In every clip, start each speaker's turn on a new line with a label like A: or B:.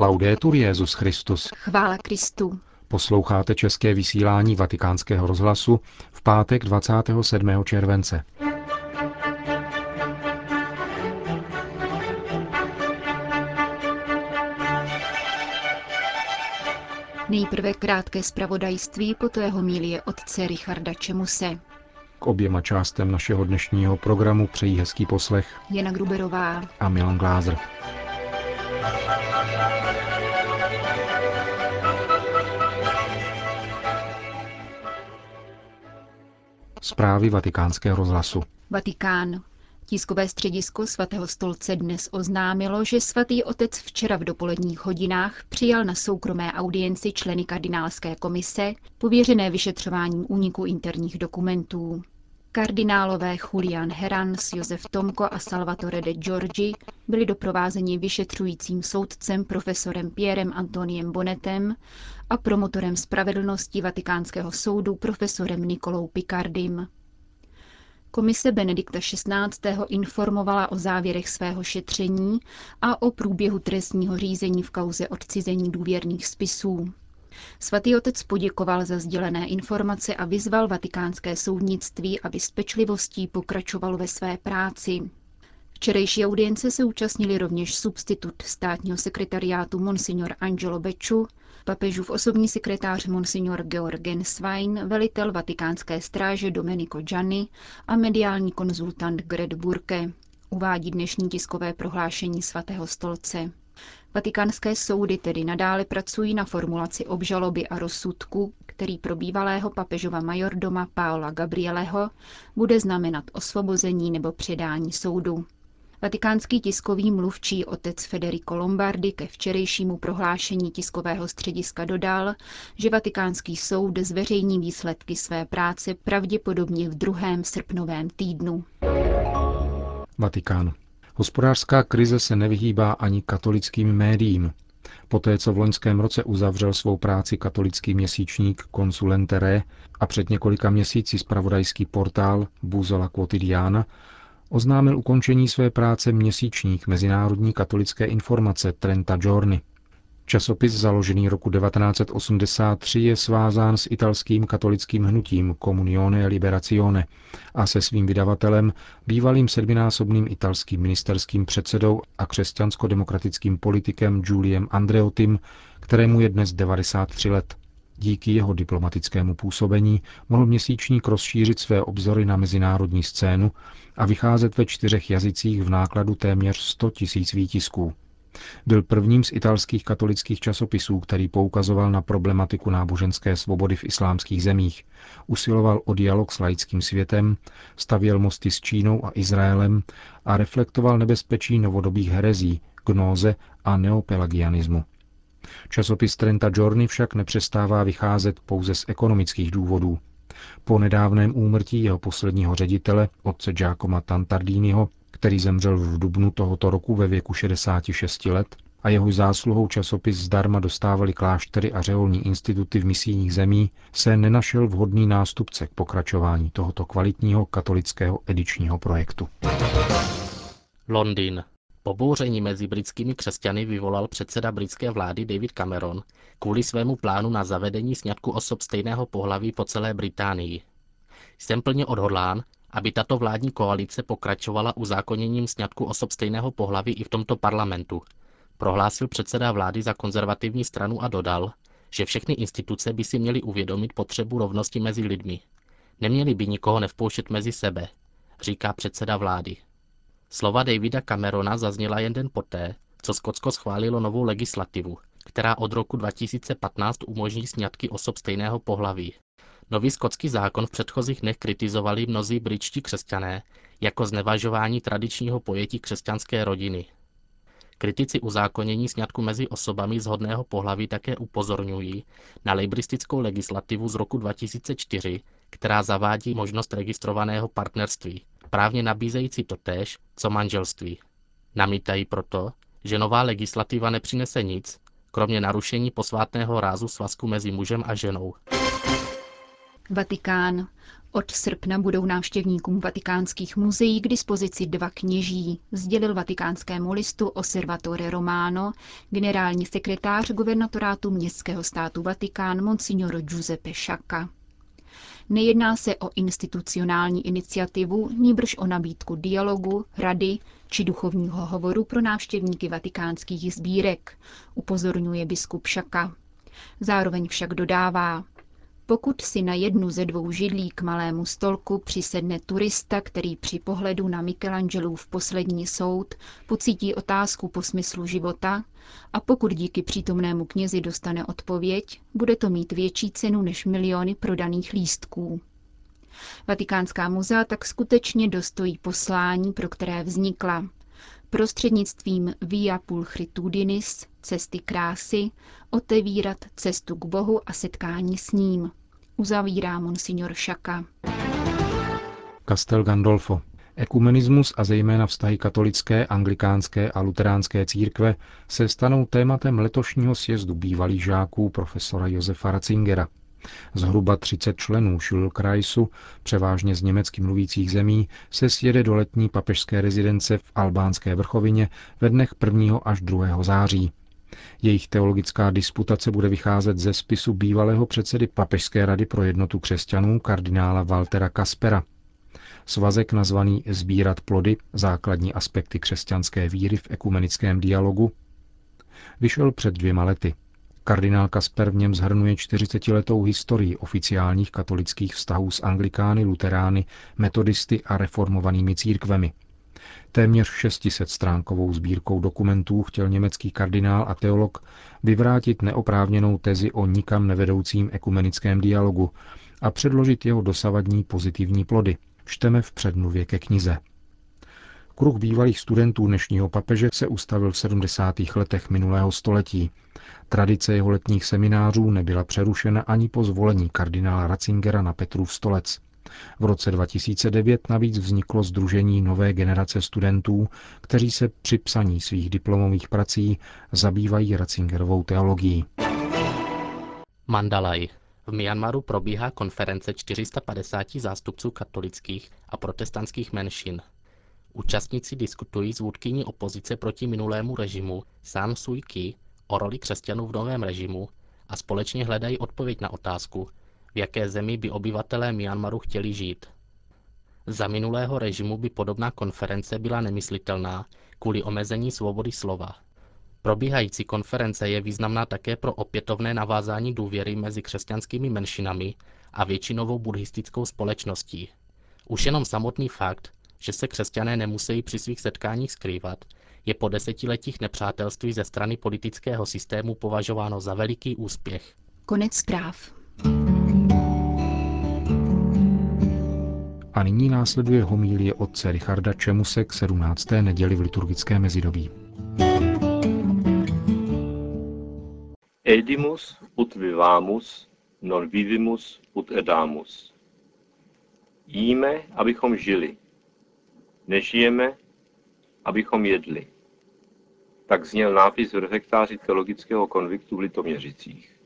A: Laudetur Jezus Christus.
B: Chvála Kristu.
A: Posloucháte české vysílání Vatikánského rozhlasu v pátek 27. července.
B: Nejprve krátké zpravodajství, poté homílie otce Richarda Čemuse.
A: K oběma částem našeho dnešního programu přejí hezký poslech
B: Jana Gruberová
A: a Milan Glázer. Zprávy vatikánského rozhlasu.
B: Vatikán. Tiskové středisko svatého stolce dnes oznámilo, že svatý otec včera v dopoledních hodinách přijal na soukromé audienci členy kardinálské komise pověřené vyšetřováním úniku interních dokumentů. Kardinálové Julian Herans, Josef Tomko a Salvatore de Giorgi byli doprovázeni vyšetřujícím soudcem profesorem Pierrem Antoniem Bonetem a promotorem spravedlnosti Vatikánského soudu profesorem Nikolou Picardim. Komise Benedikta XVI. informovala o závěrech svého šetření a o průběhu trestního řízení v kauze odcizení důvěrných spisů. Svatý otec poděkoval za sdělené informace a vyzval vatikánské soudnictví, aby s pečlivostí pokračovalo ve své práci. Včerejší audience se účastnili rovněž substitut státního sekretariátu Monsignor Angelo Beču, papežův osobní sekretář Monsignor Georgen Svein, velitel vatikánské stráže Domenico Gianni a mediální konzultant Gred Burke, uvádí dnešní tiskové prohlášení svatého stolce. Vatikánské soudy tedy nadále pracují na formulaci obžaloby a rozsudku, který pro bývalého papežova majordoma Paola Gabrieleho bude znamenat osvobození nebo předání soudu. Vatikánský tiskový mluvčí otec Federico Lombardi ke včerejšímu prohlášení tiskového střediska dodal, že vatikánský soud zveřejní výsledky své práce pravděpodobně v druhém srpnovém týdnu.
A: Vatikán. Hospodářská krize se nevyhýbá ani katolickým médiím. Poté, co v loňském roce uzavřel svou práci katolický měsíčník Consulentere a před několika měsíci spravodajský portál Buzola Quotidiana, oznámil ukončení své práce měsíčník Mezinárodní katolické informace Trenta Giorni. Časopis založený roku 1983 je svázán s italským katolickým hnutím Comunione Liberazione a se svým vydavatelem, bývalým sedminásobným italským ministerským předsedou a křesťansko-demokratickým politikem Juliem Andreotim, kterému je dnes 93 let. Díky jeho diplomatickému působení mohl měsíčník rozšířit své obzory na mezinárodní scénu a vycházet ve čtyřech jazycích v nákladu téměř 100 tisíc výtisků. Byl prvním z italských katolických časopisů, který poukazoval na problematiku náboženské svobody v islámských zemích, usiloval o dialog s laickým světem, stavěl mosty s Čínou a Izraelem a reflektoval nebezpečí novodobých herezí, gnóze a neopelagianismu. Časopis Trenta Giorni však nepřestává vycházet pouze z ekonomických důvodů. Po nedávném úmrtí jeho posledního ředitele, otce Giacomo Tantardiniho, který zemřel v dubnu tohoto roku ve věku 66 let, a jeho zásluhou časopis zdarma dostávali kláštery a řeholní instituty v misijních zemí, se nenašel vhodný nástupce k pokračování tohoto kvalitního katolického edičního projektu.
C: Londýn. Pobouření mezi britskými křesťany vyvolal předseda britské vlády David Cameron kvůli svému plánu na zavedení sňatku osob stejného pohlaví po celé Británii. Jsem plně odhodlán, aby tato vládní koalice pokračovala uzákoněním sňatku osob stejného pohlaví i v tomto parlamentu, prohlásil předseda vlády za konzervativní stranu a dodal, že všechny instituce by si měly uvědomit potřebu rovnosti mezi lidmi. Neměli by nikoho nevpouštět mezi sebe, říká předseda vlády. Slova Davida Camerona zazněla jen den poté, co Skotsko schválilo novou legislativu, která od roku 2015 umožní sňatky osob stejného pohlaví. Nový skotský zákon v předchozích dnech kritizovali mnozí britští křesťané jako znevažování tradičního pojetí křesťanské rodiny. Kritici uzákonění sňatku mezi osobami zhodného pohlaví také upozorňují na lejbristickou legislativu z roku 2004, která zavádí možnost registrovaného partnerství, právně nabízející totéž, co manželství. Namítají proto, že nová legislativa nepřinese nic, kromě narušení posvátného rázu svazku mezi mužem a ženou.
B: Vatikán. Od srpna budou návštěvníkům vatikánských muzeí k dispozici dva kněží, sdělil vatikánskému listu Osservatore Romano generální sekretář guvernatorátu městského státu Vatikán Monsignor Giuseppe Sciacca. Nejedná se o institucionální iniciativu, níbrž o nabídku dialogu, rady či duchovního hovoru pro návštěvníky vatikánských sbírek, upozorňuje biskup Šaka. Zároveň však dodává, pokud si na jednu ze dvou židlí k malému stolku přisedne turista, který při pohledu na Michelangelův poslední soud pocítí otázku po smyslu života, a pokud díky přítomnému knězi dostane odpověď, bude to mít větší cenu než miliony prodaných lístků. Vatikánská muzea tak skutečně dostojí poslání, pro které vznikla. Prostřednictvím Via Pulchritudinis, cesty krásy, otevírat cestu k Bohu a setkání s ním, uzavírá monsignor Šaka.
A: Castel Gandolfo. Ekumenismus a zejména vztahy katolické, anglikánské a luteránské církve se stanou tématem letošního sjezdu bývalých žáků profesora Josefa Ratzingera. Zhruba 30 členů Schulkreisu, převážně z německy mluvících zemí, se sjede do letní papežské rezidence v albánské vrchovině ve dnech 1. až 2. září. Jejich teologická disputace bude vycházet ze spisu bývalého předsedy Papežské rady pro jednotu křesťanů kardinála Waltera Kaspera. Svazek nazvaný Sbírat plody, základní aspekty křesťanské víry v ekumenickém dialogu, vyšel před dvěma lety. Kardinál Kasper v něm zhrnuje 40-letou historii oficiálních katolických vztahů s anglikány, luterány, metodisty a reformovanými církvemi – Téměř 600 stránkovou sbírkou dokumentů chtěl německý kardinál a teolog vyvrátit neoprávněnou tezi o nikam nevedoucím ekumenickém dialogu a předložit jeho dosavadní pozitivní plody. Čteme v předmluvě ke knize. Kruh bývalých studentů dnešního papeže se ustavil v 70. letech minulého století. Tradice jeho letních seminářů nebyla přerušena ani po zvolení kardinála Ratzingera na Petrův stolec. V roce 2009 navíc vzniklo Združení nové generace studentů, kteří se při psaní svých diplomových prací zabývají Ratzingerovou teologií.
C: Mandalay. V Myanmaru probíhá konference 450 zástupců katolických a protestantských menšin. Účastníci diskutují s vůdkyní opozice proti minulému režimu San Suu Kyi o roli křesťanů v novém režimu a společně hledají odpověď na otázku, v jaké zemi by obyvatelé Myanmaru chtěli žít. Za minulého režimu by podobná konference byla nemyslitelná kvůli omezení svobody slova. Probíhající konference je významná také pro opětovné navázání důvěry mezi křesťanskými menšinami a většinovou buddhistickou společností. Už jenom samotný fakt, že se křesťané nemusí při svých setkáních skrývat, je po desetiletích nepřátelství ze strany politického systému považováno za veliký úspěch.
B: Konec zpráv.
A: A nyní následuje homílie otce Richarda Čemuse k 17. neděli v liturgické mezidobí.
D: Edimus ut vivamus, non vivimus ut edamus. Jíme, abychom žili. Nežijeme, abychom jedli. Tak zněl nápis v refektáři teologického konviktu v Litoměřicích.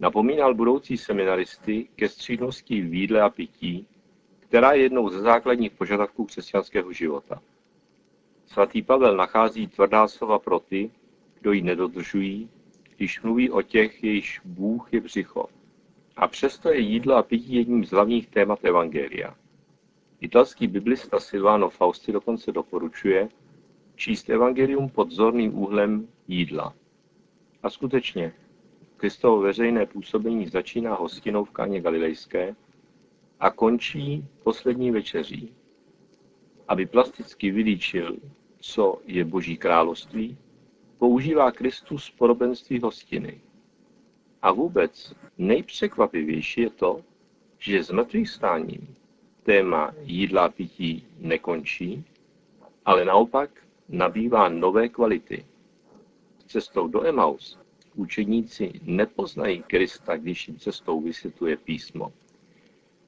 D: Napomínal budoucí seminaristy ke střídnosti v jídle a pití, která je jednou ze základních požadavků křesťanského života. Svatý Pavel nachází tvrdá slova pro ty, kdo ji nedodržují, když mluví o těch, jejichž Bůh je břicho. A přesto je jídlo a pití jedním z hlavních témat Evangelia. Italský biblista Silvano Fausti dokonce doporučuje číst Evangelium pod zorným úhlem jídla. A skutečně, Kristovo veřejné působení začíná hostinou v Káně Galilejské, a končí poslední večeří. Aby plasticky vylíčil, co je Boží království, používá Kristus podobenství hostiny. A vůbec nejpřekvapivější je to, že s mrtvých stáním téma jídla a pití nekončí, ale naopak nabývá nové kvality. Cestou do Emaus učeníci nepoznají Krista, když jim cestou vysvětluje písmo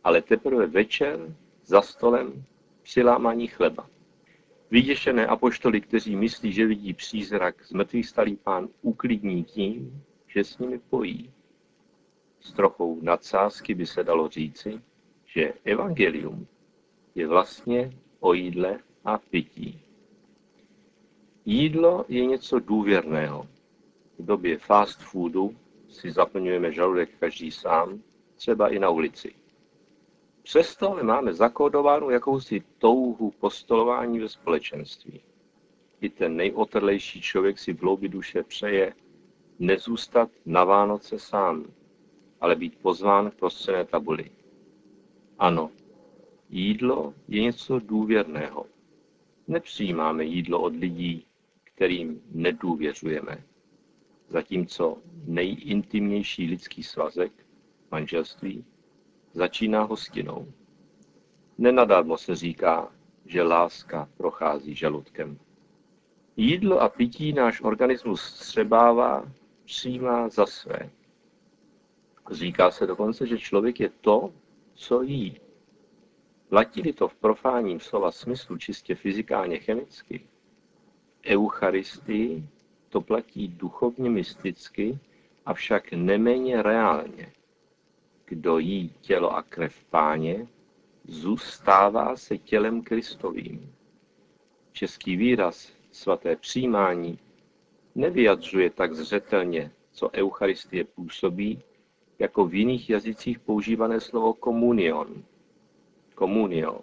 D: ale teprve večer za stolem při lámaní chleba. Vyděšené apoštoli, kteří myslí, že vidí přízrak, zmrtvých stalý pán uklidní tím, že s nimi pojí. S trochou nadsázky by se dalo říci, že evangelium je vlastně o jídle a pití. Jídlo je něco důvěrného. V době fast foodu si zaplňujeme žaludek každý sám, třeba i na ulici. Přesto ale máme zakódovánu jakousi touhu postolování ve společenství. I ten nejotrlejší člověk si v hloubi duše přeje nezůstat na Vánoce sám, ale být pozván k prostřené tabuli. Ano, jídlo je něco důvěrného. Nepřijímáme jídlo od lidí, kterým nedůvěřujeme. Zatímco nejintimnější lidský svazek, manželství, začíná hostinou. Nenadarmo se říká, že láska prochází žaludkem. Jídlo a pití náš organismus střebává, přijímá za své. Říká se dokonce, že člověk je to, co jí. Platí to v profánním slova smyslu čistě fyzikálně chemicky, Eucharistii to platí duchovně mysticky, avšak neméně reálně. Kdo jí tělo a krev páně, zůstává se tělem Kristovým. Český výraz svaté přijímání nevyjadřuje tak zřetelně, co Eucharistie působí, jako v jiných jazycích používané slovo komunion. Komunio.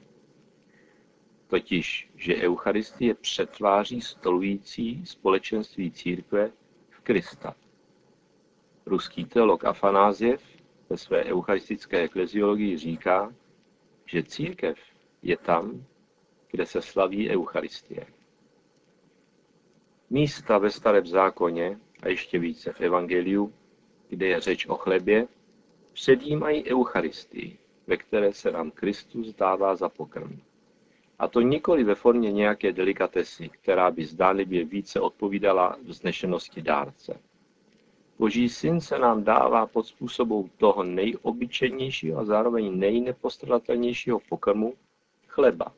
D: Totiž, že Eucharistie přetváří stolující společenství církve v Krista. Ruský teolog Afanáziev ve své eucharistické ekleziologii říká, že církev je tam, kde se slaví Eucharistie. Místa ve starém zákoně a ještě více v Evangeliu, kde je řeč o chlebě, předjímají Eucharistii, ve které se nám Kristus dává za pokrm. A to nikoli ve formě nějaké delikatesy, která by zdánlivě více odpovídala vznešenosti dárce. Boží syn se nám dává pod způsobou toho nejobyčejnějšího a zároveň nejnepostradatelnějšího pokrmu chleba.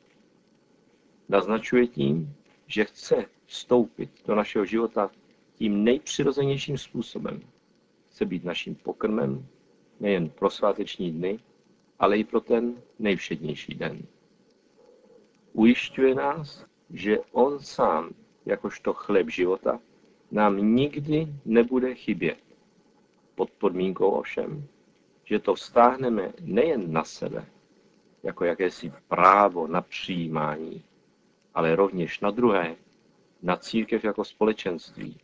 D: Naznačuje tím, že chce vstoupit do našeho života tím nejpřirozenějším způsobem. Chce být naším pokrmem nejen pro sváteční dny, ale i pro ten nejvšednější den. Ujišťuje nás, že On sám, jakožto chléb života, nám nikdy nebude chybět. Pod podmínkou ovšem, že to vztáhneme nejen na sebe, jako jakési právo na přijímání, ale rovněž na druhé, na církev jako společenství.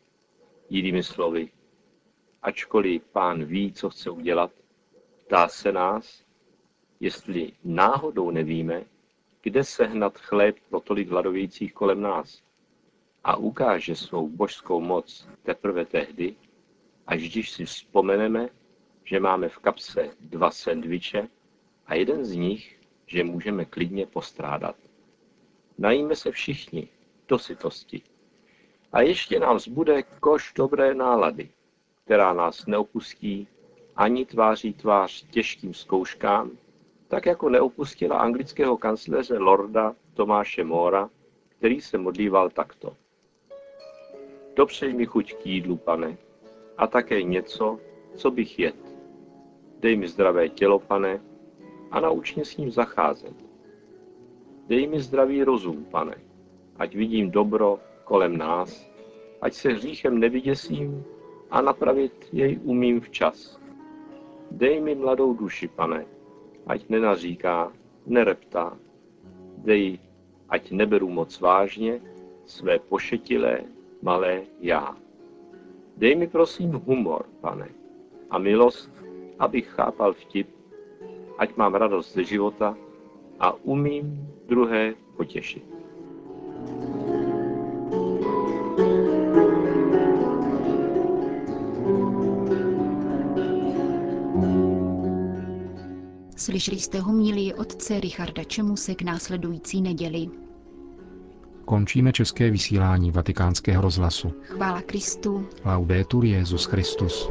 D: Jinými slovy, ačkoliv pán ví, co chce udělat, ptá se nás, jestli náhodou nevíme, kde sehnat chléb pro tolik hladovějících kolem nás. A ukáže svou božskou moc teprve tehdy, až když si vzpomeneme, že máme v kapse dva sendviče a jeden z nich, že můžeme klidně postrádat. Najíme se všichni do sytosti. A ještě nám zbude koš dobré nálady, která nás neopustí ani tváří tvář těžkým zkouškám, tak jako neopustila anglického kancléře Lorda Tomáše Mora, který se modlíval takto. Dopřej mi chuť k jídlu, pane, a také něco, co bych jet. Dej mi zdravé tělo, pane, a nauč mě s ním zacházet. Dej mi zdravý rozum, pane, ať vidím dobro kolem nás, ať se hříchem nevyděsím a napravit jej umím včas. Dej mi mladou duši, pane, ať nenaříká, nereptá. Dej, ať neberu moc vážně své pošetilé, malé já. Dej mi prosím humor, pane, a milost, abych chápal vtip, ať mám radost ze života a umím druhé potěšit.
B: Slyšeli jste homílii otce Richarda Čemuse k následující neděli.
A: Končíme české vysílání vatikánského rozhlasu.
B: Chvála Kristu.
A: Laudetur Jezus Christus.